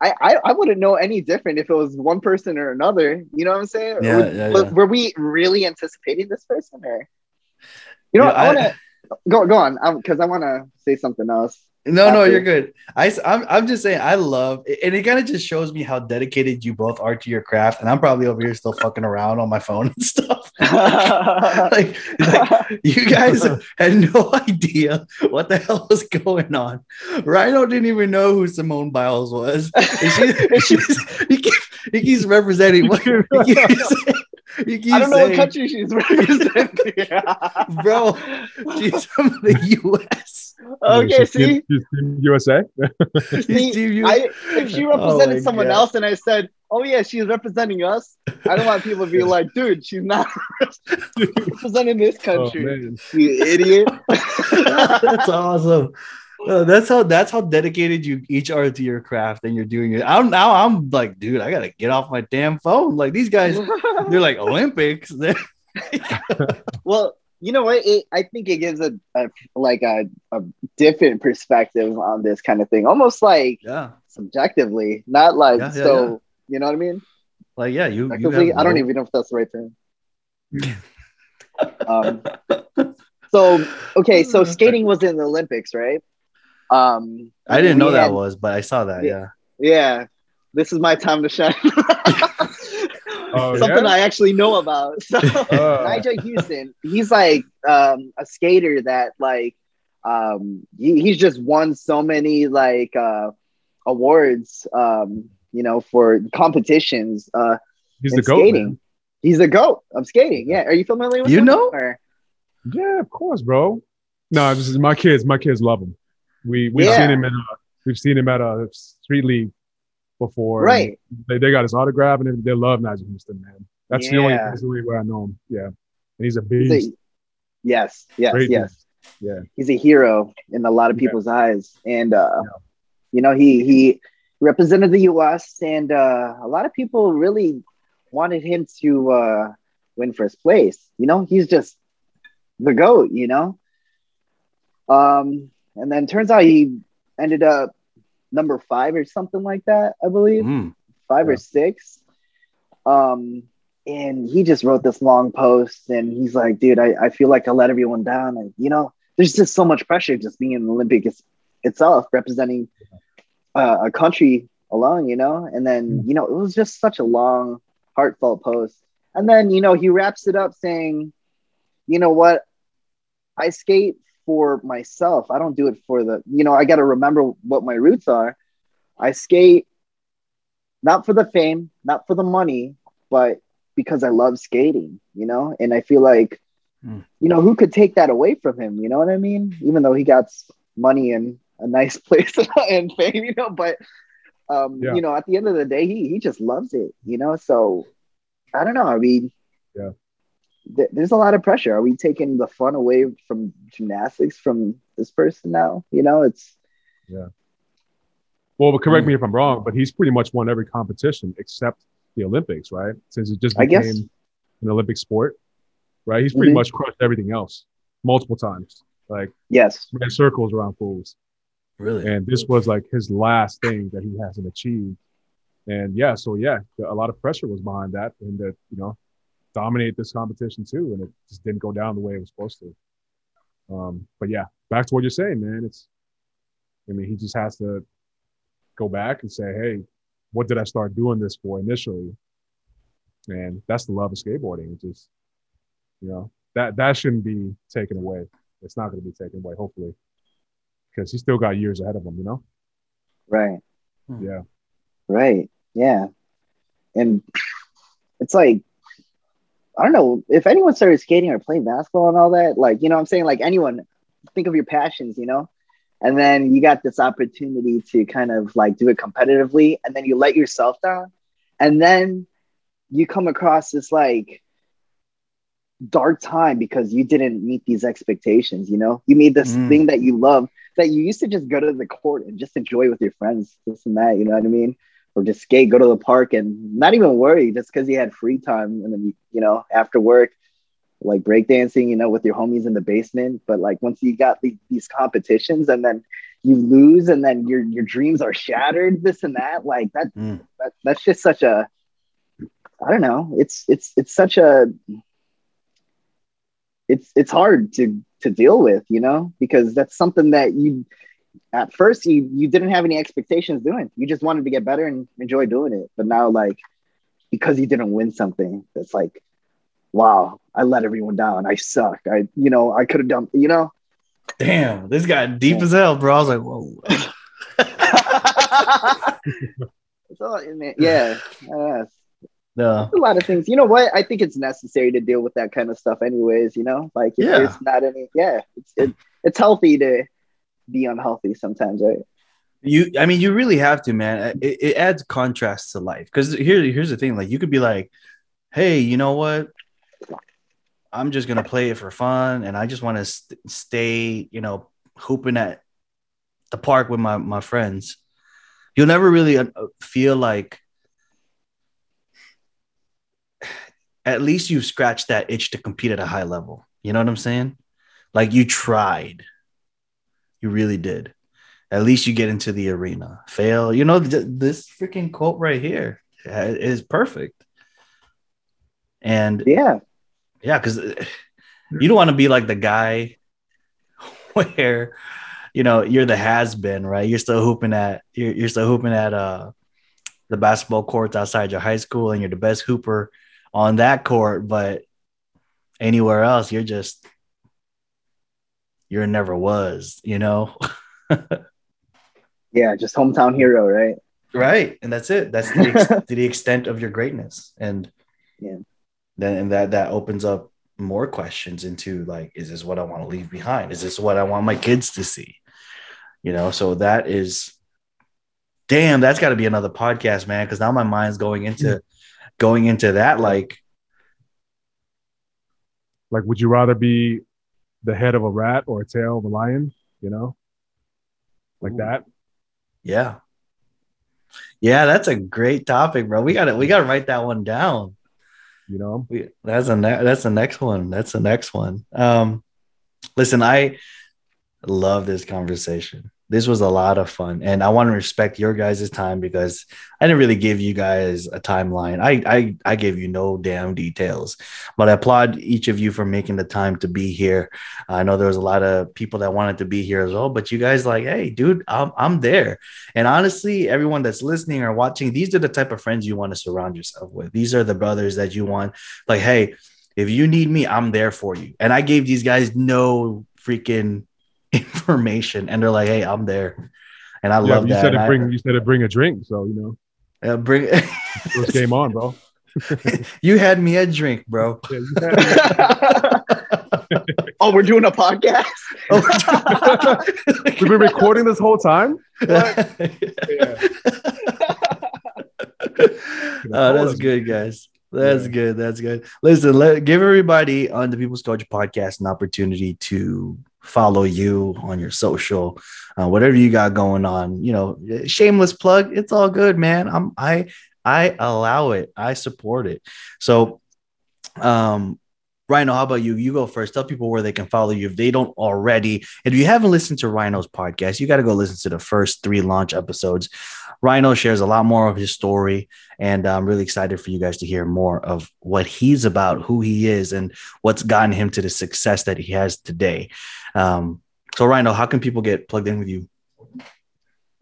I, I, I wouldn't know any different if it was one person or another. You know what I'm saying? Yeah, Were- yeah, yeah. Were we really anticipating this person or? You know, Yeah? I, I- want to go go on because I want to say something else. No, no, you're good. I, am I'm just saying, I love, and it kind of just shows me how dedicated you both are to your craft. And I'm probably over here still fucking around on my phone and <laughs> stuff. <laughs> like, like, you guys had no <laughs> idea what the hell was going on. Rhino didn't even know who Simone Biles was. And she- she's- he, keeps, he keeps representing. What, he keeps, he keeps I don't know what country she's representing. <laughs> <laughs> bro. She's from the U.S. okay, She's see, Team, she's Team USA. See, Team U- I, if she <laughs> Oh represented my someone God. else and I said, "Oh yeah, she's representing us," I don't want people to be like, "Dude, she's not representing this Oh, country." man. you idiot. that's awesome. That's how that's how dedicated you each are to your craft and you're doing it. I'm now I'm like, dude, I gotta get off my damn phone. Like these guys, <laughs> they're like Olympics. <laughs> Well, you know what? It, I think it gives a, a like a, a different perspective on this kind of thing, almost like yeah, subjectively, not like Yeah, yeah, so. You know what I mean? like yeah, you. you I don't no- even know if that's the right term. <laughs> um, so okay, so skating was in the Olympics, right? Um, I didn't know we that was, but I saw that. Yeah. Yeah, this is my time to shine. <laughs> Oh, Something yeah? I actually know about. So Uh, <laughs> Nyjah Huston, he's like um, a skater that like um, he, he's just won so many like uh, awards, um, you know, for competitions. Uh, he's in the goat, skating. man. He's a goat of skating. Yeah, are you familiar with You him? know? Or- Yeah, of course, bro. No, this is my kids. My kids love him. We we've Yeah. seen him in uh, we've seen him at a street league before. Right. They, they got his autograph and they, love Nyjah Huston, man. That's the only that's the only way I know him. Yeah, and he's a He's beast. a- yes, yes, Great yes. Yeah. He's a hero in a lot of Yeah. people's eyes, and uh, you know he he represented the U.S. and uh, a lot of people really wanted him to uh, win first place. You know, he's just the goat. You know. Um, and then turns out he ended up number five or something like that, I believe, Mm. five Yeah. or six. Um, and he just wrote this long post, and he's like, "Dude, I, I feel like I let everyone down." And you know, there's just so much pressure just being an Olympic it's, itself, representing uh, a country alone, you know. And then you know, it was just such a long, heartfelt post. And then you know, he wraps it up saying, "You know what? I skate for myself. I don't do it for the, you know, I got to remember what my roots are. I skate not for the fame, not for the money, but because I love skating, you know? And I feel like, Mm. you know, who could take that away from him? You know what I mean? Even though he got money and a nice <laughs> place and fame, you know, but, um, Yeah. you know, at the end of the day, he, he just loves it, you know? So I don't know. I mean, Yeah. Th- there's a lot of pressure. Are we taking the fun away from gymnastics from this person now? You know, it's yeah. Well, but correct me if I'm wrong, but he's pretty much won every competition except the Olympics, right? Since it just I became guess. an Olympic sport, right? He's pretty Mhm. much crushed everything else multiple times, like yes, ran circles around fools. Really? And this was like his last thing that he hasn't achieved. And yeah, so yeah, a lot of pressure was behind that, and that you know, dominate this competition too, and it just didn't go down the way it was supposed to. Um, but yeah, back to what you're saying, man. It's, I mean, he just has to go back and say, hey, what did I start doing this for initially? And that's the love of skateboarding. It just, you know, that that shouldn't be taken away. It's not going to be taken away, hopefully, because he's still got years ahead of him. You know. right, Yeah. right, yeah. And it's like, I don't know if anyone started skating or playing basketball and all that. Like, you know, what I'm saying like anyone, think of your passions, you know, and then you got this opportunity to kind of like do it competitively, and then you let yourself down, and then you come across this like dark time because you didn't meet these expectations you know you made this Mm. thing that you love that you used to just go to the court and just enjoy with your friends this and that you know what i mean or just skate go to the park and not even worry just because you had free time. And then you, you know after work like breakdancing you know with your homies in the basement. But like once you got the, these competitions and then you lose and then your your dreams are shattered this and that like that, Mm. that that's just such a i don't know. It's it's it's such a it's it's hard to to deal with you know because that's something that you at first you you didn't have any expectations doing you just wanted to get better and enjoy doing it but now like because you didn't win something it's like wow i let everyone down i suck i you know i could have done you know Damn, this got deep Yeah. as hell, bro. I was like, whoa. <laughs> <laughs> It's all- yeah yeah no. a lot of things. You know what? I think it's necessary to deal with that kind of stuff, anyways. You know, like Yeah. there's not any, yeah, it's it, it's healthy to be unhealthy sometimes, right? You, I mean, you really have to, man. It, it adds contrast to life. Because here, here's the thing: like, you could be like, "Hey, you know what? I'm just gonna play it for fun, and I just want to st- stay, you know, hooping at the park with my my friends." You'll never really uh, feel like. At least you've scratched that itch to compete at a high level. You know what I'm saying? Like you tried. You really did at least you get into the arena. Fail, you know, th- this freaking quote right here uh, perfect. And Yeah, yeah, because you don't want to be like the guy <laughs> where you know you're the has been, right? You're still hooping at you're, you're still hooping at uh the basketball courts outside your high school, and you're the best hooper on that court, but anywhere else, you're just you're never was, you know. <laughs> yeah, just hometown hero, right? Right, and that's it. That's the ex- to <laughs> the extent of your greatness, and Yeah. then and that that opens up more questions into like, is this what I want to leave behind? Is this what I want my kids to see? You know, so that is, damn, that's got to be another podcast, man. Because now my mind's going into mm. going into that like, Like, would you rather be the head of a rat or a tail of a lion? You know, like Ooh. that. yeah, yeah, that's a great topic, bro. We got to we got to write that one down. You know, We- That's a ne- that's the next one. That's the next one. Um, listen, I love this conversation. This was a lot of fun, and I want to respect your guys' time because I didn't really give you guys a timeline. I I I gave you no damn details, but I applaud each of you for making the time to be here. I know there was a lot of people that wanted to be here as well, but you guys like, hey, dude, I'm I'm there. And honestly, everyone that's listening or watching, these are the type of friends you want to surround yourself with. These are the brothers that you want. Like, hey, if you need me, I'm there for you. And I gave these guys no freaking information, and they're like, hey, I'm there. And I yeah, love you that. said And to I- bring you said to bring a drink, so you know, uh, bring <laughs> first game on, bro. you had me a drink, bro. Yeah, <laughs> oh, we're doing a podcast. We've been recording this whole time. <laughs> oh, that's good, guys. That's Yeah. good. That's good. Listen, let give everybody on the People's Coach podcast an opportunity to follow you on your social, uh, whatever you got going on. You know, shameless plug. It's all good, man. I'm I I allow it. I support it. So, um, Rhino, how about you? You go first. Tell people where they can follow you if they don't already. If you haven't listened to Rhino's podcast, you got to go listen to the first three launch episodes. Rhino shares a lot more of his story, and I'm really excited for you guys to hear more of what he's about, who he is, and what's gotten him to the success that he has today. Um, so, Rhino, how can people get plugged in with you?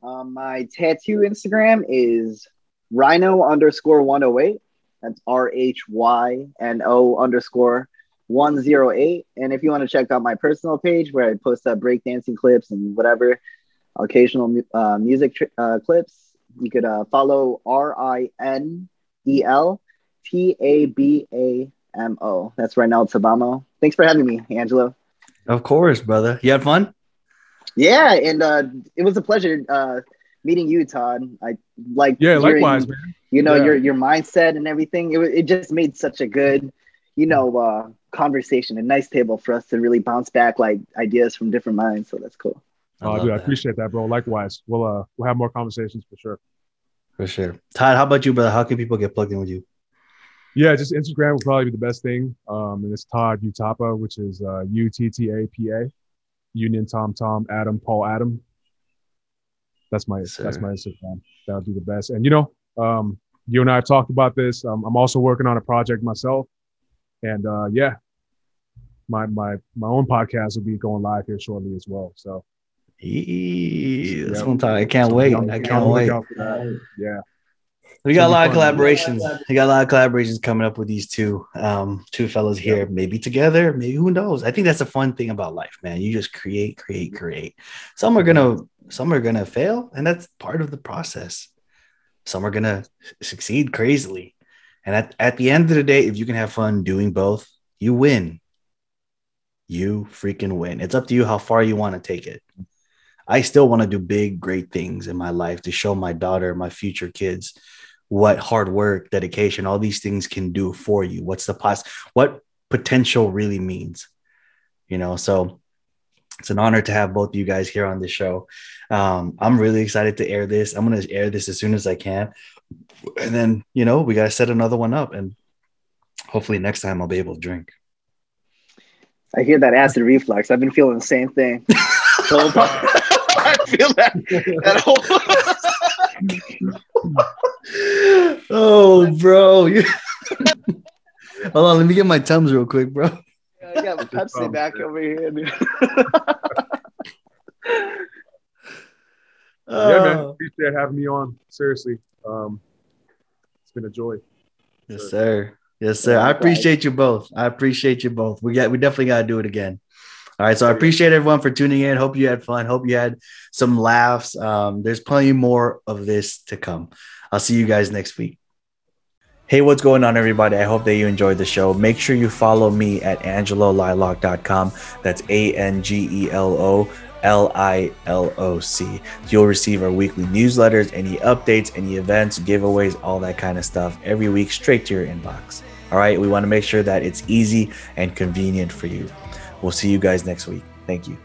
Um, my tattoo Instagram is Rhino underscore 108. That's R H Y N O underscore 108. And if you want to check out my personal page where I post up breakdancing clips and whatever occasional uh, music tri- uh, clips, you could uh, follow R I N E L T A B A M O. That's Rhinel Tabamo. Thanks for having me, Angelo. Of course, brother. You had fun? Yeah, and uh, it was a pleasure uh, meeting you, Todd. I like Yeah, hearing, likewise, man. You know Yeah. your your mindset and everything. It it just made such a good, you know, uh, conversation. A nice table for us to really bounce back like ideas from different minds. So that's cool. I Oh, dude, I appreciate that, bro. Likewise, we'll uh we'll have more conversations for sure. For sure. Todd, how about you, brother? How can people get plugged in with you? Yeah, just Instagram would probably be the best thing. Um, and it's Todd Uttapa, which is uh, U T T A P A, Union Tom Tom Adam Paul Adam. That's my Yes, that's my Instagram. That would be the best. And you know, um, you and I have talked about this. Um, I'm also working on a project myself, and uh, yeah, my my my own podcast will be going live here shortly as well. So Yeah. one time. I can't so wait. I can't wait. lookout for that. Yeah. We got a lot of collaborations. We got a lot of collaborations coming up with these two, um, two fellows here. Maybe together, maybe who knows? I think that's a fun thing about life, man. You just create, create, create. Some are gonna, some are gonna fail, and that's part of the process. Some are gonna succeed crazily, and at, at the end of the day, if you can have fun doing both, you win. You freaking win. It's up to you how far you want to take it. I still want to do big, great things in my life to show my daughter, my future kids, what hard work, dedication, all these things can do for you. What's the pos? What potential really means, you know? So it's an honor to have both of you guys here on the show. Um, I'm really excited to air this. I'm going to air this as soon as I can, and then you know we got to set another one up, and hopefully next time I'll be able to drink. I hear that acid reflux. I've been feeling the same thing. <laughs> So, <laughs> I feel that. that whole- <laughs> oh, bro. <laughs> Hold on, let me get my tums real quick, bro. I got my Pepsi back over here. dude. yeah, man. Oh. Appreciate having me on. Seriously, um, it's been a joy. Yes, sir. Yes, sir. I appreciate you both. I appreciate you both. We got we definitely gotta do it again. All right. So I appreciate everyone for tuning in. Hope you had fun. Hope you had some laughs. Um, there's plenty more of this to come. I'll see you guys next week. Hey, what's going on, everybody? I hope that you enjoyed the show. Make sure you follow me at angelolilock.com. That's A N G E L O L I L O C. You'll receive our weekly newsletters, any updates, any events, giveaways, all that kind of stuff every week straight to your inbox. All right. We want to make sure that it's easy and convenient for you. We'll see you guys next week. Thank you.